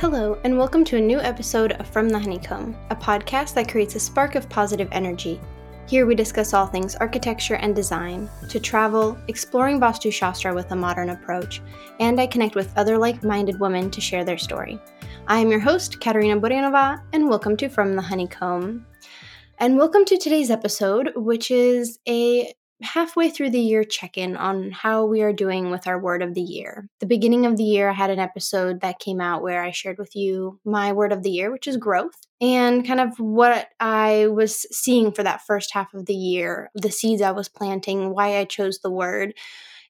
Hello, and welcome to a new episode of From the Honeycomb, a podcast that creates a spark of positive energy. Here we discuss all things architecture and design, to travel, exploring Vastu Shastra with a modern approach, and I connect with other like minded women to share their story. I am your host, Katerina Burianova, and welcome to From the Honeycomb. And welcome to today's episode, which is a halfway through the year check in on how we are doing with our word of the year. The beginning of the year, I had an episode that came out where I shared with you my word of the year, which is growth, and kind of what I was seeing for that first half of the year, the seeds I was planting, why I chose the word.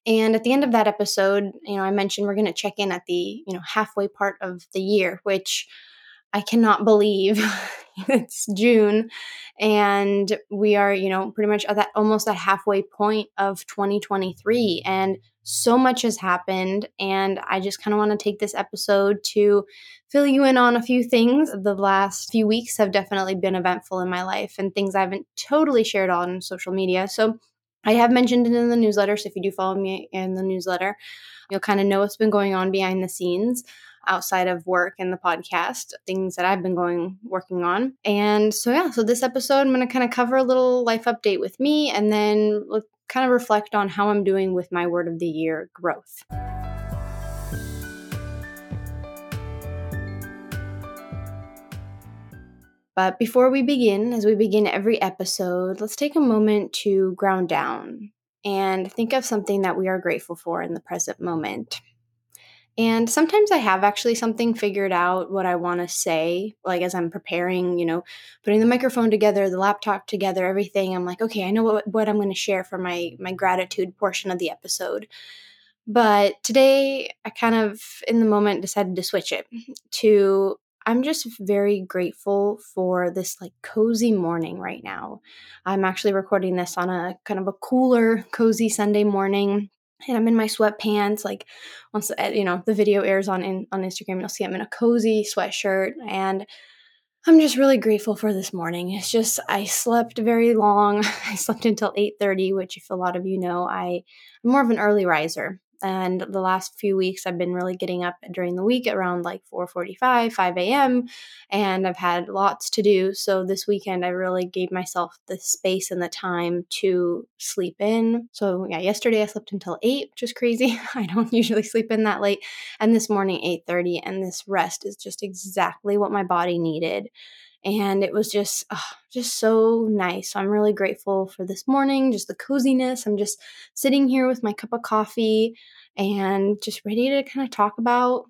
And at the end of that episode, you know, I mentioned we're going to check in at the, you know, halfway part of the year, which I cannot believe it's June and we are, you know, pretty much at that almost that halfway point of 2023 and so much has happened and I just kind of want to take this episode to fill you in on a few things. The last few weeks have definitely been eventful in my life and things I haven't totally shared on social media. So I have mentioned it in the newsletter, so if you do follow me in the newsletter, you'll kind of know what's been going on behind the scenes outside of work and the podcast, things that I've been going working on. And so yeah, so this episode I'm going to kind of cover a little life update with me and then look, kind of reflect on how I'm doing with my word of the year growth. But before we begin, as we begin every episode, let's take a moment to ground down and think of something that we are grateful for in the present moment. And sometimes I have actually something figured out what I want to say, like as I'm preparing, you know, putting the microphone together, the laptop together, everything. I'm like, okay, I know what, what I'm going to share for my my gratitude portion of the episode. But today I kind of in the moment decided to switch it to I'm just very grateful for this like cozy morning right now. I'm actually recording this on a kind of a cooler, cozy Sunday morning and I'm in my sweatpants. Like once eh, you know the video airs on in, on Instagram, you'll see I'm in a cozy sweatshirt, and I'm just really grateful for this morning. It's just I slept very long. I slept until 8:30, which, if a lot of you know, I I'm more of an early riser. And the last few weeks, I've been really getting up during the week around like 4:45, 5 a.m. And I've had lots to do. So this weekend, I really gave myself the space and the time to sleep in. So yeah, yesterday I slept until 8, which is crazy. I don't usually sleep in that late. And this morning, 8:30, and this rest is just exactly what my body needed and it was just oh, just so nice. So I'm really grateful for this morning, just the coziness. I'm just sitting here with my cup of coffee and just ready to kind of talk about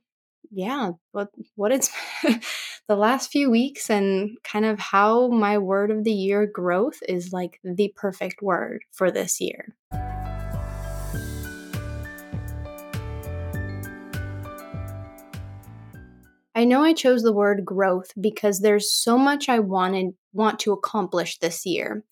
yeah, what what it's the last few weeks and kind of how my word of the year growth is like the perfect word for this year. I know I chose the word growth because there's so much I wanted want to accomplish this year.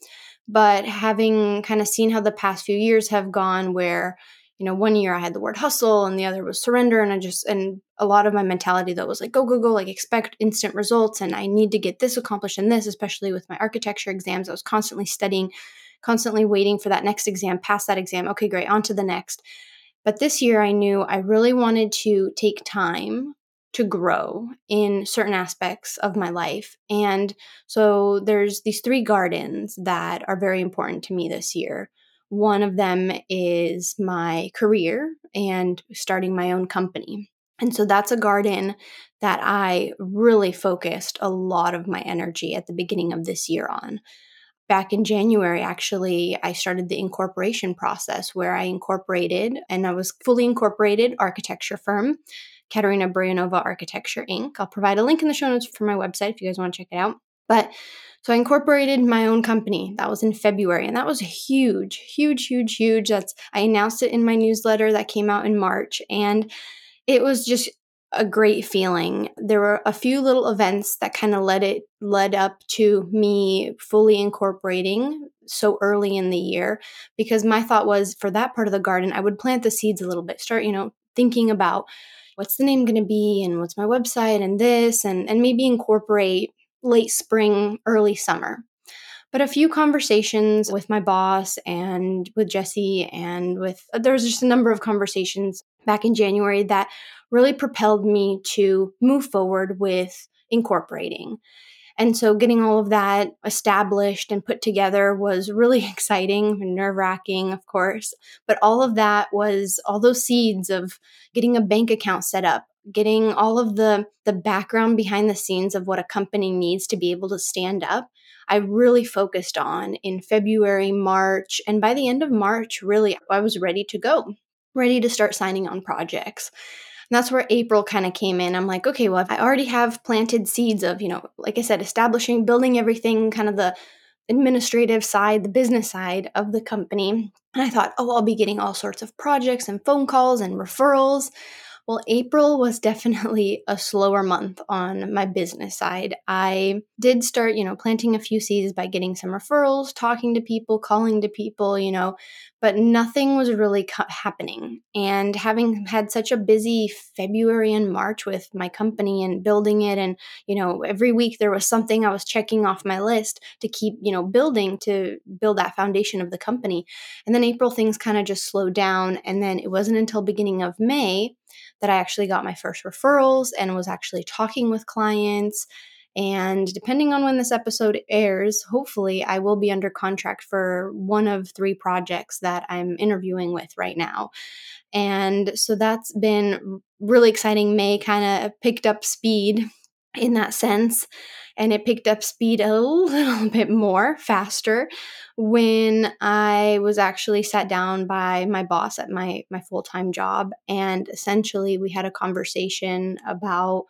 But having kind of seen how the past few years have gone where you know, one year I had the word hustle and the other was surrender. And I just, and a lot of my mentality that was like, go, go, go, like expect instant results. And I need to get this accomplished and this, especially with my architecture exams. I was constantly studying, constantly waiting for that next exam, pass that exam. Okay, great, on to the next. But this year I knew I really wanted to take time to grow in certain aspects of my life. And so there's these three gardens that are very important to me this year. One of them is my career and starting my own company. And so that's a garden that I really focused a lot of my energy at the beginning of this year on. Back in January, actually, I started the incorporation process where I incorporated and I was fully incorporated architecture firm Katerina Burianova Architecture Inc. I'll provide a link in the show notes for my website if you guys want to check it out. But so I incorporated my own company. That was in February, and that was huge, huge, huge, huge. That's I announced it in my newsletter that came out in March, and it was just a great feeling. There were a few little events that kind of led it led up to me fully incorporating so early in the year because my thought was for that part of the garden I would plant the seeds a little bit, start, you know, thinking about what's the name going to be and what's my website and this and and maybe incorporate late spring early summer but a few conversations with my boss and with Jesse and with uh, there's just a number of conversations back in January that really propelled me to move forward with incorporating. And so getting all of that established and put together was really exciting and nerve wracking, of course. But all of that was all those seeds of getting a bank account set up, getting all of the, the background behind the scenes of what a company needs to be able to stand up. I really focused on in February, March, and by the end of March, really, I was ready to go, ready to start signing on projects. And that's where April kind of came in. I'm like, okay, well, I already have planted seeds of, you know, like I said, establishing, building everything, kind of the administrative side, the business side of the company. And I thought, oh, I'll be getting all sorts of projects and phone calls and referrals. Well, April was definitely a slower month on my business side. I did start, you know, planting a few seeds by getting some referrals, talking to people, calling to people, you know, but nothing was really happening. And having had such a busy February and March with my company and building it, and, you know, every week there was something I was checking off my list to keep, you know, building to build that foundation of the company. And then April, things kind of just slowed down. And then it wasn't until beginning of May that I actually got my first referrals and was actually talking with clients. And depending on when this episode airs, hopefully I will be under contract for one of three projects that I'm interviewing with right now. And so that's been really exciting. May kind of picked up speed in that sense and it picked up speed a little bit more faster when I was actually sat down by my boss at my my full-time job and essentially we had a conversation about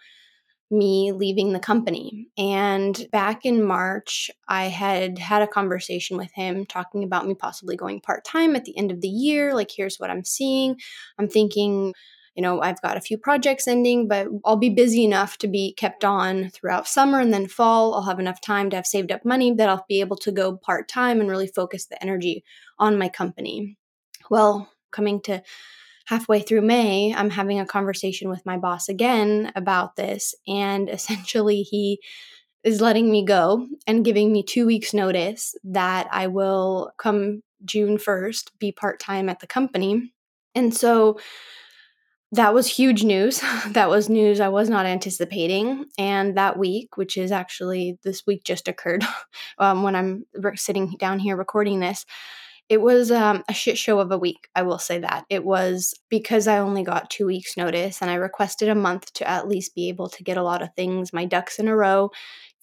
me leaving the company. And back in March, I had had a conversation with him talking about me possibly going part time at the end of the year. Like, here's what I'm seeing. I'm thinking you know, I've got a few projects ending, but I'll be busy enough to be kept on throughout summer and then fall. I'll have enough time to have saved up money that I'll be able to go part time and really focus the energy on my company. Well, coming to halfway through May, I'm having a conversation with my boss again about this. And essentially, he is letting me go and giving me two weeks' notice that I will come June 1st be part time at the company. And so that was huge news. that was news I was not anticipating. And that week, which is actually this week just occurred um, when I'm sitting down here recording this, it was um, a shit show of a week. I will say that. It was because I only got two weeks' notice and I requested a month to at least be able to get a lot of things, my ducks in a row.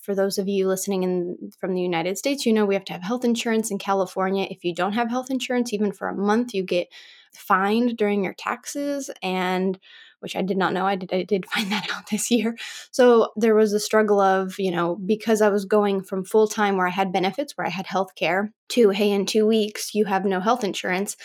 For those of you listening in from the United States, you know we have to have health insurance in California. If you don't have health insurance, even for a month, you get fined during your taxes and which I did not know. I did I did find that out this year. So there was a struggle of, you know, because I was going from full time where I had benefits, where I had health care, to hey, in two weeks you have no health insurance.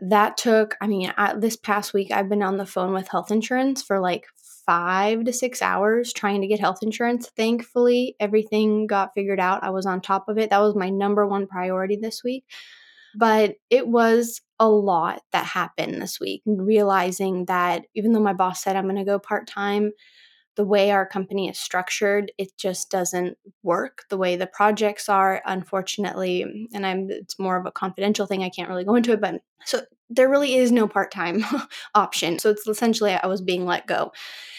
That took, I mean, this past week I've been on the phone with health insurance for like five to six hours trying to get health insurance. Thankfully, everything got figured out. I was on top of it. That was my number one priority this week. But it was a lot that happened this week, realizing that even though my boss said I'm going to go part time, the way our company is structured, it just doesn't work the way the projects are, unfortunately. And I'm it's more of a confidential thing. I can't really go into it, but so there really is no part-time option. So it's essentially I was being let go.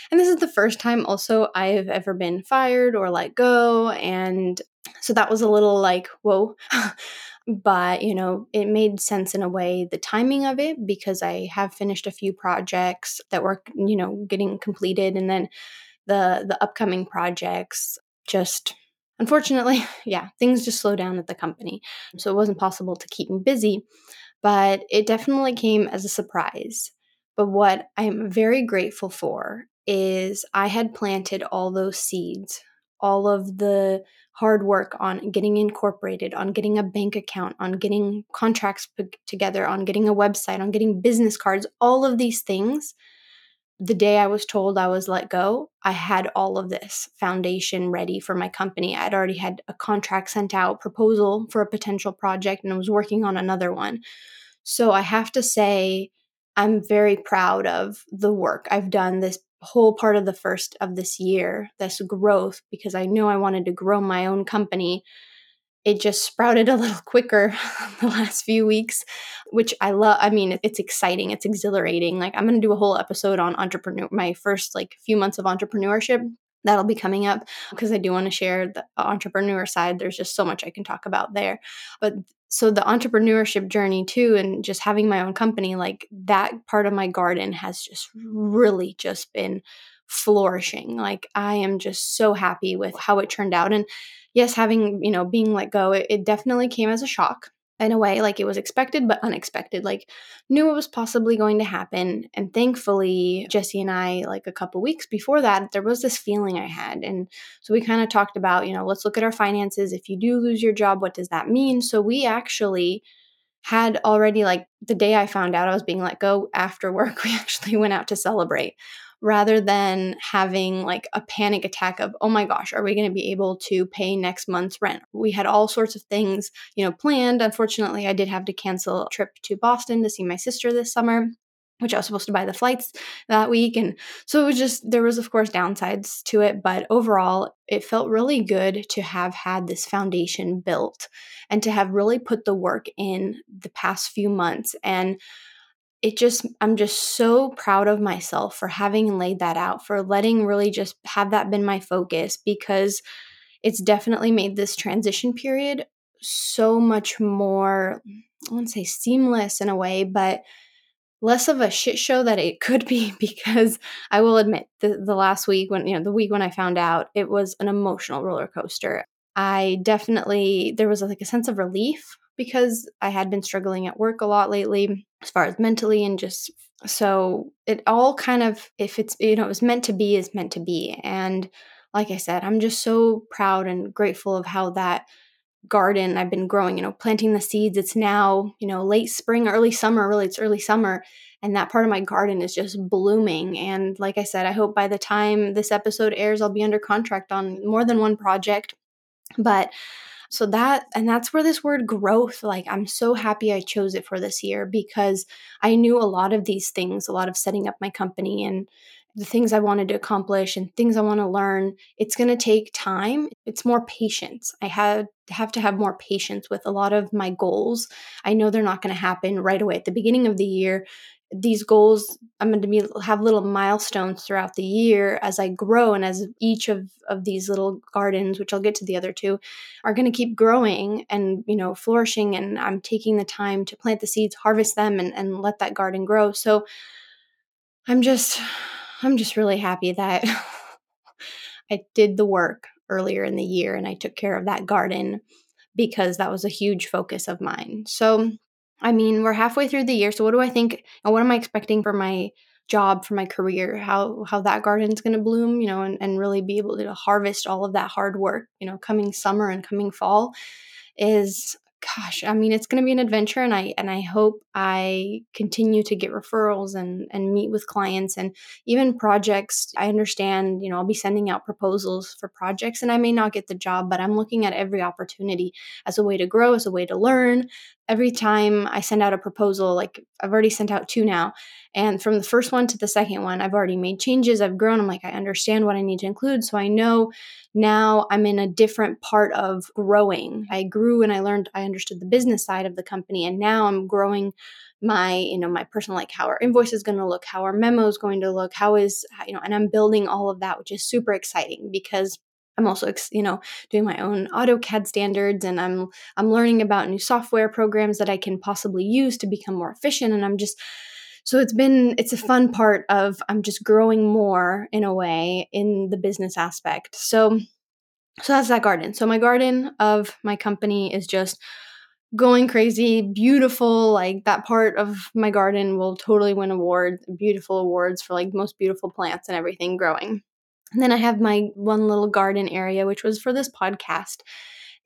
And this is the first time also I've ever been fired or let go. And so that was a little like, whoa. but you know it made sense in a way the timing of it because i have finished a few projects that were you know getting completed and then the the upcoming projects just unfortunately yeah things just slow down at the company so it wasn't possible to keep me busy but it definitely came as a surprise. But what i'm very grateful for is i had planted all those seeds all of the hard work on getting incorporated, on getting a bank account, on getting contracts put together, on getting a website, on getting business cards, all of these things. The day I was told I was let go, I had all of this foundation ready for my company. I'd already had a contract sent out, proposal for a potential project, and I was working on another one. So I have to say, I'm very proud of the work I've done this whole part of the first of this year, this growth, because I know I wanted to grow my own company. it just sprouted a little quicker the last few weeks, which I love. I mean, it's exciting, it's exhilarating. Like, I'm going to do a whole episode on entrepreneur, my first like few months of entrepreneurship. That'll be coming up because I do want to share the entrepreneur side. There's just so much I can talk about there. But so the entrepreneurship journey too and just having my own company like that part of my garden has just really just been flourishing like i am just so happy with how it turned out and yes having you know being let go it, it definitely came as a shock in a way like it was expected but unexpected like knew it was possibly going to happen. And thankfully jesse and i like a couple weeks before that there was this feeling i had. And so we kind of talked about you know let's look at our finances. If you do lose your job what does that mean? So we actually had already like the day i found out i was being let go after work we actually went out to celebrate rather than having like a panic attack of, oh my gosh, are we going to be able to pay next month's rent? We had all sorts of things, you know, planned. Unfortunately, I did have to cancel a trip to Boston to see my sister this summer which I was supposed to buy the flights that week. And so it was just, there was, of course, downsides to it. But overall, it felt really good to have had this foundation built and to have really put the work in the past few months. And it just i'm just so proud of myself for having laid that out for letting really just have that been my focus because it's definitely made this transition period so much more i wouldn't say seamless in a way but less of a shit show that it could be because i will admit the, the last week when you know the week when i found out it was an emotional roller coaster. I definitely there was like a sense of relief because I had been struggling at work a lot lately as far as mentally and just so it all kind of if it's you know it was meant to be is meant to be. And like I said I'm just so proud and grateful of how that garden I've been growing you know planting the seeds it's now you know late spring early summer really it's early summer and that part of my garden is just blooming. And like I said I hope by the time this episode airs I'll be under contract on more than one project. But so that, and that's where this word growth, like, I'm so happy I chose it for this year because I knew a lot of these things, a lot of setting up my company and the things I wanted to accomplish and things I want to learn, it's going to take time. It's more patience. I had have to have more patience with a lot of my goals. I know they're not going to happen right away at the beginning of the year these goals i'm going to be have little milestones throughout the year as i grow and as each of of these little gardens which i'll get to the other two are going to keep growing and you know flourishing and i'm taking the time to plant the seeds harvest them and, and let that garden grow. So i'm just i'm just really happy that i did the work earlier in the year and i took care of that garden because that was a huge focus of mine. So I mean, we're halfway through the year, so what do I think and what am I expecting for my job, for my career, how how that garden's going to bloom, you know, and, and really be able to harvest all of that hard work, you know, coming summer and coming fall is gosh, I mean, it's going to be an adventure, and I and I hope I continue to get referrals and and meet with clients and even projects. I understand, you know, I'll be sending out proposals for projects, and I may not get the job, but I'm looking at every opportunity as a way to grow, as a way to learn. Every time I send out a proposal, like I've already sent out two now, and from the first one to the second one, I've already made changes. I've grown. I'm like, I understand what I need to include, so I know now I'm in a different part of growing. I grew and I learned, I understood the business side of the company, and now I'm growing my you know my personal like how our invoice is going to look how our memo is going to look how is uh, you know and i'm building all of that which is super exciting because i'm also you know doing my own autocad standards and i'm i'm learning about new software programs that i can possibly use to become more efficient and i'm just so it's been it's a fun part of i'm just growing more in a way in the business aspect. So so that's that garden so my garden of my company is just going crazy beautiful like that part of my garden will totally win awards beautiful awards for like most beautiful plants and everything growing and then i have my one little garden area which was for this podcast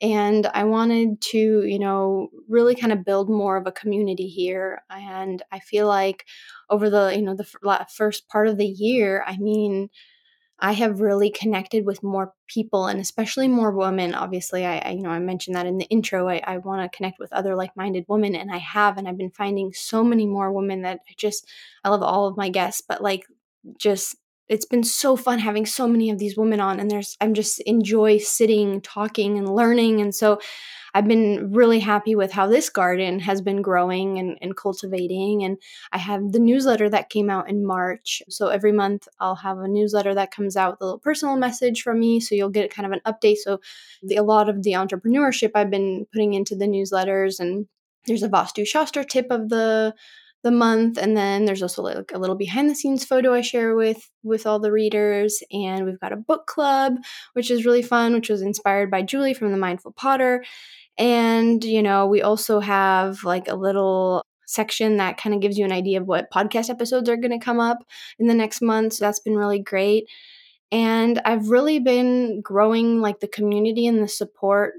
and I wanted to, you know, really kind of build more of a community here. And I feel like over the, you know, the first part of the year, I mean, I have really connected with more people and especially more women. Obviously, I, I you know I mentioned that in the intro. I, I want to connect with other like-minded women, and I have, and I've been finding so many more women that I just I love all of my guests, but like just it's been so fun having so many of these women on and there's i'm just enjoy sitting talking and learning and so I've been really happy with how this garden has been growing and, and cultivating. And I have the newsletter that came out in March. So every month I'll have a newsletter that comes out with a little personal message from me. So you'll get kind of an update. So mm-hmm. the, a lot of the entrepreneurship I've been putting into the newsletters and there's a Vastu Shastra tip of the the month and then there's also like a little behind the scenes photo i share with with all the readers and we've got a book club which is really fun which was inspired by julie from the mindful potter and you know we also have like a little section that kind of gives you an idea of what podcast episodes are going to come up in the next month so that's been really great and i've really been growing like the community and the support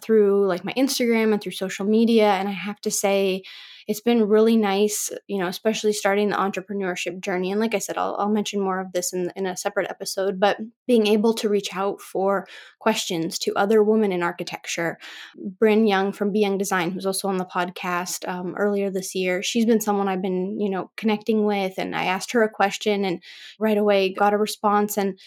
through like my instagram and through social media and i have to say it's been really nice, you know, especially starting the entrepreneurship journey. And like I said, I'll, I'll mention more of this in, in a separate episode, but being able to reach out for questions to other women in architecture. Bryn Young from Be Young Design, who's also on the podcast um, earlier this year, she's been someone I've been, you know, connecting with. And I asked her a question and right away got a response. And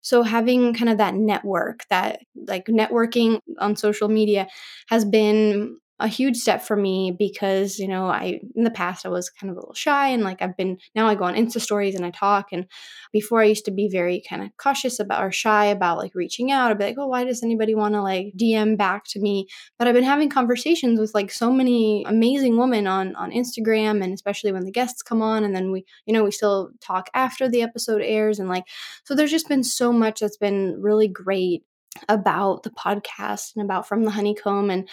so having kind of that network, that like networking on social media has been a huge step for me because you know i in the past i was kind of a little shy and like i've been now i go on insta stories and i talk and before i used to be very kind of cautious about or shy about like reaching out i'd be like oh why does anybody want to like dm back to me? But i've been having conversations with like so many amazing women on on instagram and especially when the guests come on and then we you know we still talk after the episode airs and like so there's just been so much that's been really great about the podcast and about from the honeycomb and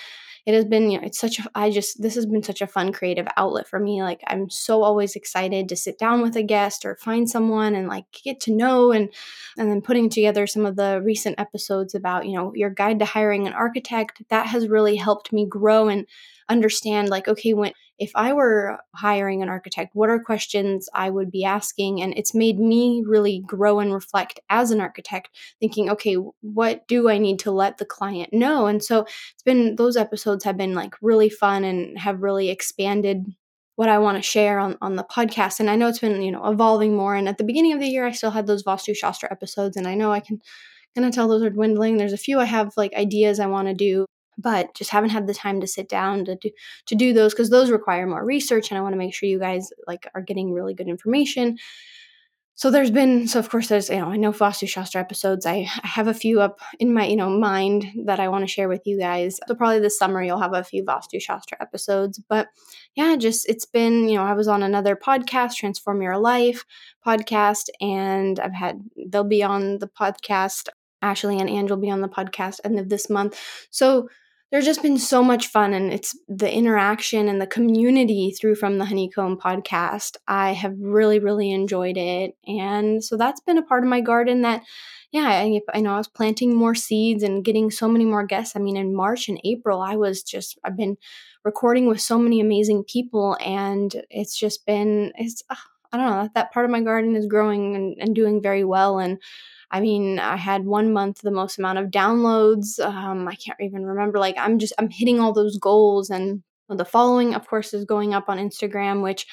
it has been you know it's such a i just this has been such a fun creative outlet for me like i'm so always excited to sit down with a guest or find someone and like get to know and and then putting together some of the recent episodes about you know your guide to hiring an architect that has really helped me grow and understand like okay when if i were hiring an architect what are questions i would be asking and it's made me really grow and reflect as an architect thinking okay what do i need to let the client know and so it's been those episodes have been like really fun and have really expanded what I want to share on, on the podcast. And I know it's been, you know, evolving more. And at the beginning of the year, I still had those Vastu Shastra episodes. And I know I can kind of tell those are dwindling. There's a few I have like ideas I want to do but just haven't had the time to sit down to do to do those because those require more research and i want to make sure you guys like are getting really good information. So there's been so of course there's you know i know vastu shastra episodes. I, I have a few up in my you know mind that i want to share with you guys. So probably this summer you'll have a few vastu shastra episodes but yeah just it's been you know i was on another podcast transform your life podcast and i've had they'll be on the podcast ashley and Angel will be on the podcast end of this month. So there's just been so much fun and it's the interaction and the community through from the honeycomb podcast. I have really really enjoyed it and so that's been a part of my garden that yeah I, I, know i was planting more seeds and getting so many more guests. I mean in march and april i was just i've been recording with so many amazing people and it's just been it's ah, i don't know that part of my garden is growing and, and doing very well and I mean, I had one month the most amount of downloads. Um, I can't even remember. Like, I'm just, I'm hitting all those goals. And the following, of course, is going up on Instagram, which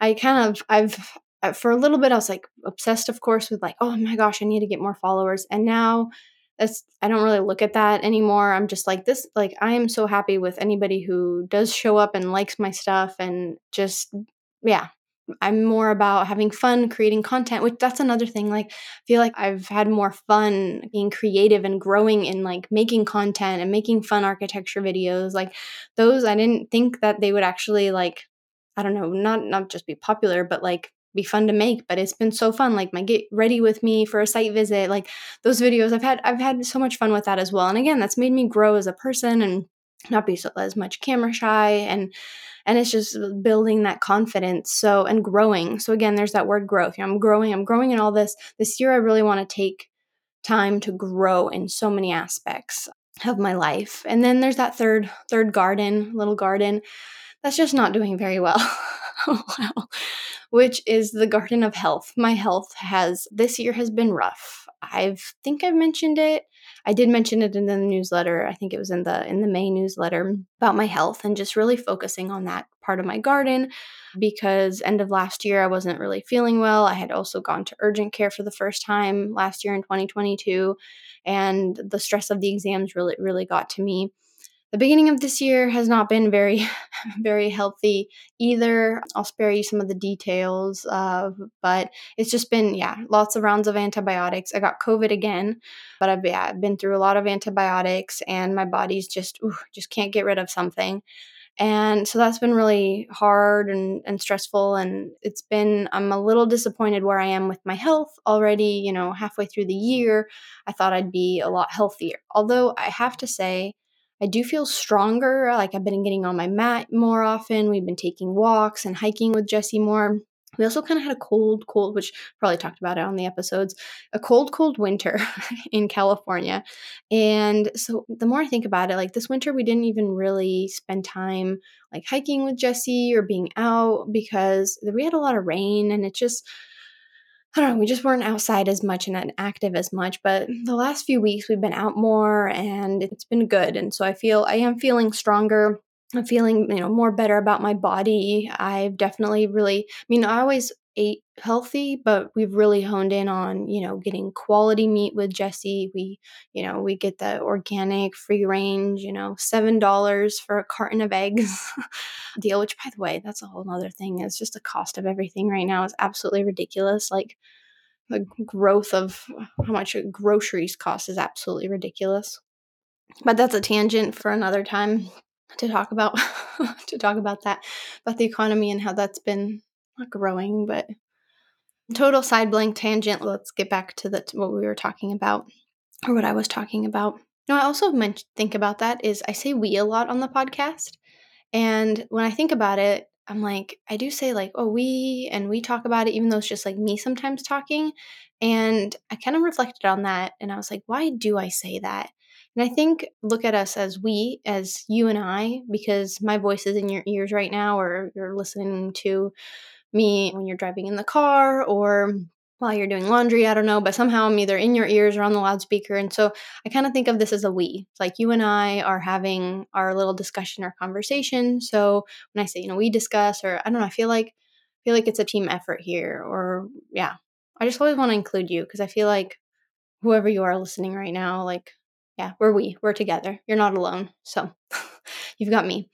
I kind of, I've, uh, for a little bit, I was like obsessed, of course, with like, oh my gosh, I need to get more followers. And now, that's I don't really look at that anymore. I'm just like this like I am so happy with anybody who does show up and likes my stuff and just yeah, I'm more about having fun creating content, which that's another thing. Like, I feel like I've had more fun being creative and growing in like making content and making fun architecture videos. Like, those I didn't think that they would actually like, I don't know, not not just be popular, but like be fun to make. But it's been so fun. Like my get ready with me for a site visit, like those videos. I've had I've had so much fun with that as well. And again, that's made me grow as a person and not be so as much camera shy and and it's just building that confidence so and growing. So again there's that word growth you know, i'm growing i'm growing in all this. This year i really want to take time to grow in so many aspects of my life. And then there's that third third garden little garden that's just not doing very well. Wow which is the garden of health. My health has this year has been rough. I think i've mentioned it I did mention it in the newsletter. I think it was in the in the May newsletter about my health and just really focusing on that part of my garden because end of last year I wasn't really feeling well. I had also gone to urgent care for the first time last year in 2022 and the stress of the exams really really got to me the beginning of this year has not been very, very healthy either. I'll spare you some of the details, uh, but it's just been, yeah, lots of rounds of antibiotics. I got COVID again, but I've, yeah, I've been through a lot of antibiotics and my body's just, ooh, just can't get rid of something. And so that's been really hard and, and stressful. And it's been, I'm a little disappointed where I am with my health already, you know, halfway through the year. I thought I'd be a lot healthier. Although I have to say, I do feel stronger. Like I've been getting on my mat more often. We've been taking walks and hiking with Jesse more. We also kind of had a cold, cold, which probably talked about it on the episodes, a cold, cold winter in California. And so the more I think about it, like this winter, we didn't even really spend time like hiking with Jesse or being out because we had a lot of rain and it just, I don't know, we just weren't outside as much and active as much. But the last few weeks, we've been out more and it's been good. And so I feel I am feeling stronger I'm feeling, you know, more better about my body. I've definitely really, I mean, I always ate healthy, but we've really honed in on, you know, getting quality meat with Jesse. We, you know, we get the organic, free range, you know, $7 for a carton of eggs deal, which by the way, that's a whole other thing. It's just the cost of everything right now is absolutely ridiculous. Like the growth of how much groceries cost is absolutely ridiculous. But that's a tangent for another time to talk about to talk about that about the economy and how that's been not growing but total side blank tangent. Let's get back to the what we were talking about or what i was talking about. No i also think about that is i say we a lot on the podcast and when i think about it i'm like i do say like oh we and we talk about it even though it's just like me sometimes talking and i kind of reflected on that and i was like why do i say that? And I think look at us as we, as you and I, because my voice is in your ears right now, or you're listening to me when you're driving in the car or while you're doing laundry. I don't know, but somehow I'm either in your ears or on the loudspeaker. And so I kind of think of this as a we. It's like you and I are having our little discussion or conversation. So when I say, you know, we discuss, or I don't know, I feel like I feel like it's a team effort here, or yeah. I just always want to include you because I feel like whoever you are listening right now, like yeah, we're we. We're together. You're not alone. So you've got me.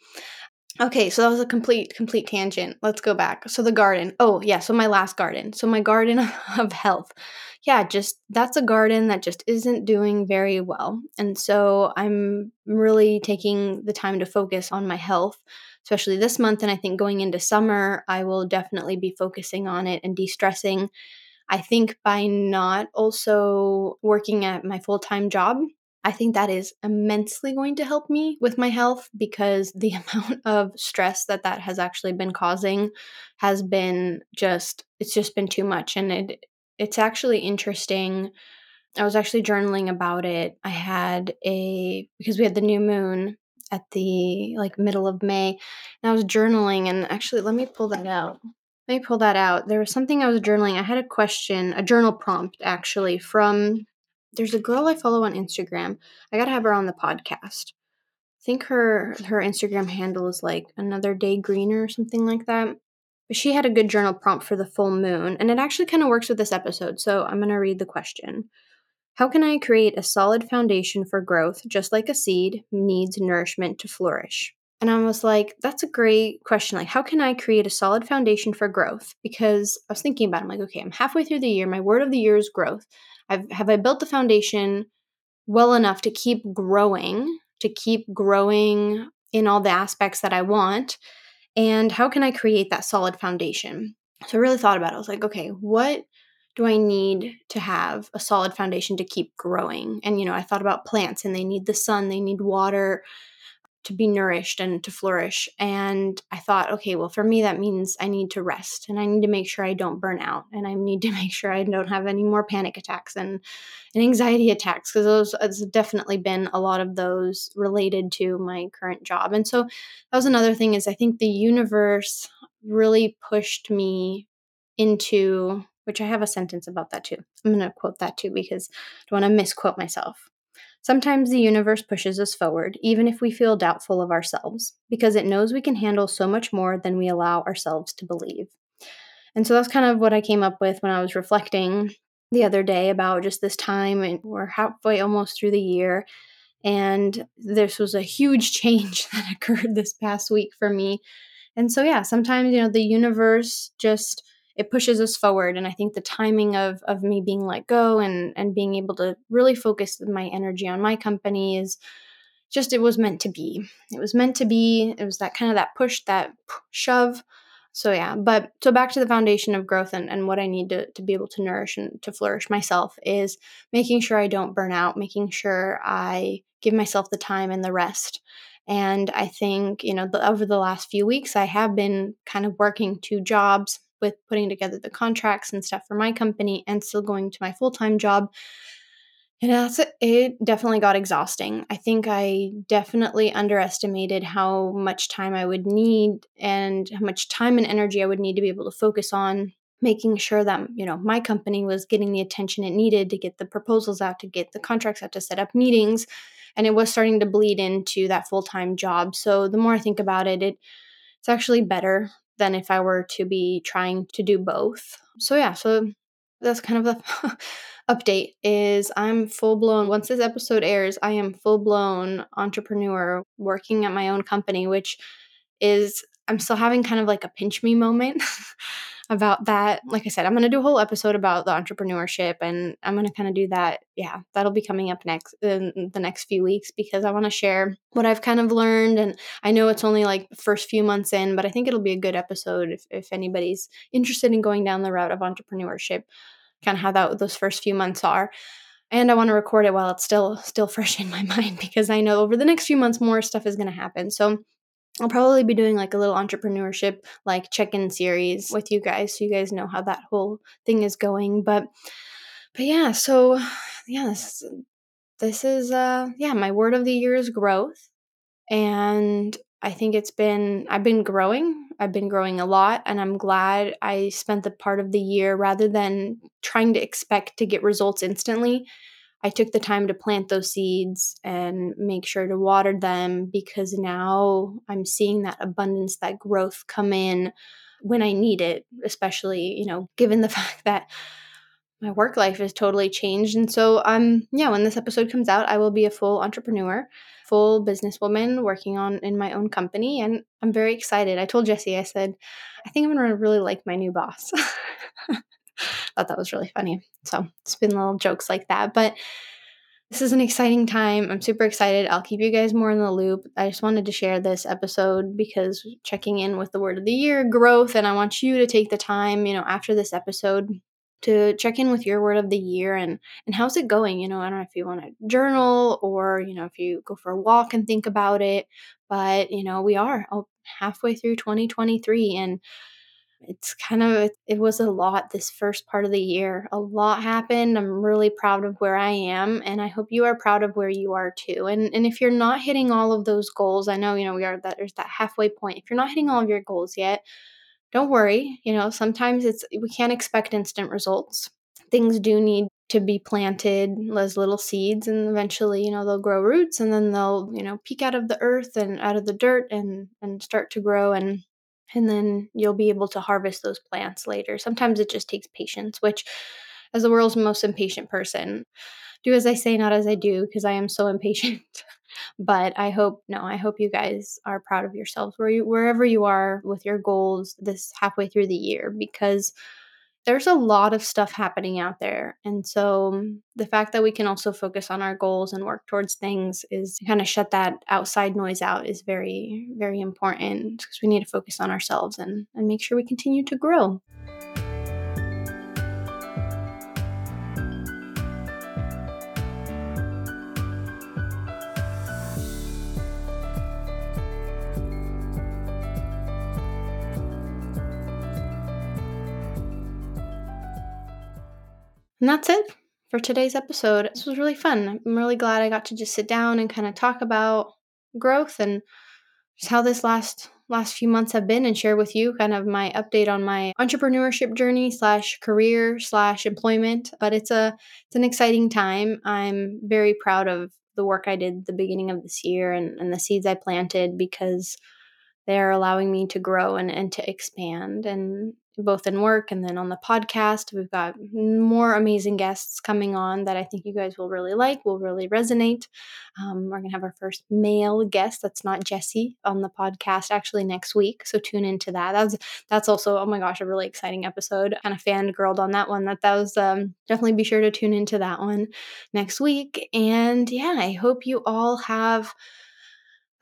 Okay, so that was a complete complete tangent. Let's go back. So the garden. Oh, yeah, so my last garden. So my garden of health. Yeah, just that's a garden that just isn't doing very well. And so I'm really taking the time to focus on my health, especially this month and I think going into summer, I will definitely be focusing on it and de-stressing. I think by not also working at my full-time job I think that is immensely going to help me with my health because the amount of stress that that has actually been causing has been just it's just been too much and it it's actually interesting. I was actually journaling about it. I had a because we had the new moon at the like middle of May and I was journaling and actually let me pull that out. Let me pull that out. There was something I was journaling. I had a question, a journal prompt actually from there's a girl I follow on Instagram. I gotta have her on the podcast. I think her her Instagram handle is like another day greener or something like that. But she had a good journal prompt for the full moon, and it actually kind of works with this episode. So I'm gonna read the question. How can I create a solid foundation for growth, just like a seed needs nourishment to flourish? And I was like, that's a great question. Like, how can I create a solid foundation for growth? Because I was thinking about it. I'm like, okay, I'm halfway through the year. My word of the year is growth. I've, have I built the foundation well enough to keep growing, to keep growing in all the aspects that I want? And how can I create that solid foundation? So I really thought about it. I was like, okay, what do I need to have a solid foundation to keep growing? And, you know, I thought about plants and they need the sun, they need water, to be nourished and to flourish. And I thought, okay, well, for me, that means I need to rest and I need to make sure I don't burn out and I need to make sure I don't have any more panic attacks and, and anxiety attacks because those has definitely been a lot of those related to my current job. And so that was another thing is I think the universe really pushed me into which I have a sentence about that too. I'm going to quote that too because I don't want to misquote myself. Sometimes the universe pushes us forward, even if we feel doubtful of ourselves, because it knows we can handle so much more than we allow ourselves to believe. And so that's kind of what I came up with when I was reflecting the other day about just this time, and we're halfway almost through the year. And this was a huge change that occurred this past week for me. And so, yeah, sometimes, you know, the universe just it pushes us forward and i think the timing of of me being let go and and being able to really focus my energy on my company is just it was meant to be. It was meant to be. It was that kind of that push that shove. So yeah but so back to the foundation of growth and, and what i need to, to be able to nourish and to flourish myself is making sure i don't burn out making sure i give myself the time and the rest. And i think you know the, over the last few weeks i have been kind of working two jobs with putting together the contracts and stuff for my company and still going to my full-time job and that's it definitely got exhausting. I think I definitely underestimated how much time I would need and how much time and energy I would need to be able to focus on making sure that, you know, my company was getting the attention it needed to get the proposals out, to get the contracts out, to set up meetings, and it was starting to bleed into that full-time job. So the more I think about it, it it's actually better than if I were to be trying to do both. So yeah, so that's kind of the update is I'm full blown once this episode airs, I am full blown entrepreneur working at my own company, which is I'm still having kind of like a pinch me moment about that. Like I said, I'm going to do a whole episode about the entrepreneurship and I'm going to kind of do that. Yeah, that'll be coming up next uh, in the next few weeks because I want to share what I've kind of learned and I know it's only like first few months in, but I think it'll be a good episode if if anybody's interested in going down the route of entrepreneurship kind of how that those first few months are and i want to record it while it's still still fresh in my mind because i know over the next few months more stuff is going to happen so i'll probably be doing like a little entrepreneurship like check-in series with you guys so you guys know how that whole thing is going but but yeah so yeah this, this is uh yeah my word of the year is growth and I think it's been, I've been growing. I've been growing a lot, and I'm glad I spent the part of the year rather than trying to expect to get results instantly. I took the time to plant those seeds and make sure to water them because now I'm seeing that abundance, that growth come in when I need it, especially, you know, given the fact that my work life has totally changed. And so, um, yeah, when this episode comes out, I will be a full entrepreneur full businesswoman working on in my own company and I'm very excited. I told Jesse, I said, I think I'm gonna really like my new boss. Thought that was really funny. So it's been little jokes like that. But this is an exciting time. I'm super excited. I'll keep you guys more in the loop. I just wanted to share this episode because checking in with the word of the year, growth, and I want you to take the time, you know, after this episode to check in with your word of the year and and how's it going you know i don't know if you want to journal or you know if you go for a walk and think about it but you know we are oh, halfway through 2023 and it's kind of it was a lot this first part of the year a lot happened i'm really proud of where i am and i hope you are proud of where you are too and and if you're not hitting all of those goals i know you know we are that there's that halfway point if you're not hitting all of your goals yet don't worry. You know, sometimes it's we can't expect instant results. Things do need to be planted as little seeds and eventually, you know, they'll grow roots and then they'll, you know, peek out of the earth and out of the dirt and and start to grow and and then you'll be able to harvest those plants later. Sometimes it just takes patience, which as the world's most impatient person, do as I say, not as I do, because I am so impatient. but I hope, no, I hope you guys are proud of yourselves where you, wherever you are with your goals this halfway through the year, because there's a lot of stuff happening out there. And so the fact that we can also focus on our goals and work towards things is kind of shut that outside noise out is very, very important because we need to focus on ourselves and, and make sure we continue to grow. And that's it for today's episode. This was really fun. I'm really glad I got to just sit down and kind of talk about growth and just how this last last few months have been and share with you kind of my update on my entrepreneurship journey slash career slash employment but it's a it's an exciting time i'm very proud of the work i did the beginning of this year and, and the seeds i planted because they're allowing me to grow and, and to expand and both in work and then on the podcast. We've got more amazing guests coming on that I think you guys will really like, will really resonate. Um, we're going to have our first male guest that's not Jesse on the podcast actually next week. So tune into that. That's that's also, oh my gosh, a really exciting episode. Kind of fangirled on that one. That, that was um, definitely be sure to tune into that one next week. And yeah, I hope you all have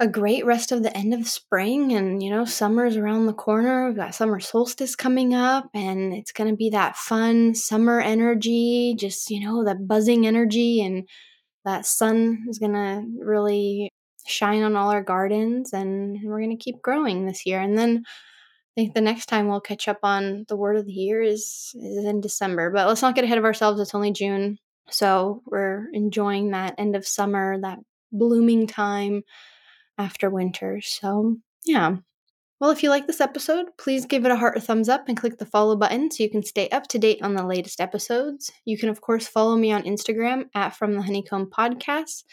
a great rest of the end of spring and you know summer's around the corner. We've got summer solstice coming up and it's going to be that fun summer energy just you know that buzzing energy and that sun is going to really shine on all our gardens and we're going to keep growing this year. And then I think the next time we'll catch up on the word of the year is is in December but let's not get ahead of ourselves. It's only June. So we're enjoying that end of summer that blooming time after winter. So, yeah. Well, if you like this episode, please give it a heart or thumbs up and click the follow button so you can stay up to date on the latest episodes. You can, of course, follow me on Instagram at From the Honeycomb Podcast.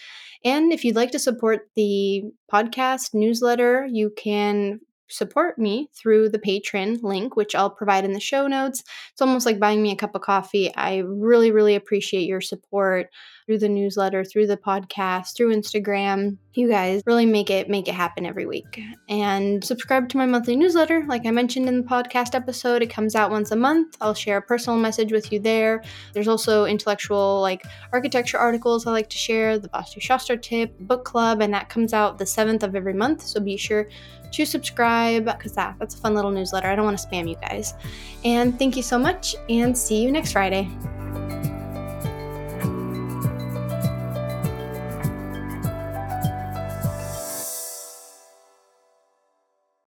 And if you'd like to support the podcast newsletter, you can support me through the Patreon link, which I'll provide in the show notes. It's almost like buying me a cup of coffee. I really, really appreciate your support through the newsletter, through the podcast, through Instagram. You guys really make it make it happen every week. And subscribe to my monthly newsletter. Like I mentioned in the podcast episode, it comes out once a month. I'll share a personal message with you there. There's also intellectual like architecture articles I like to share, the Vastu Shastra tip, book club, and that comes out the 7th of every month. So be sure to subscribe because that, that's a fun little newsletter. I don't want to spam you guys. And thank you so much and see you next Friday.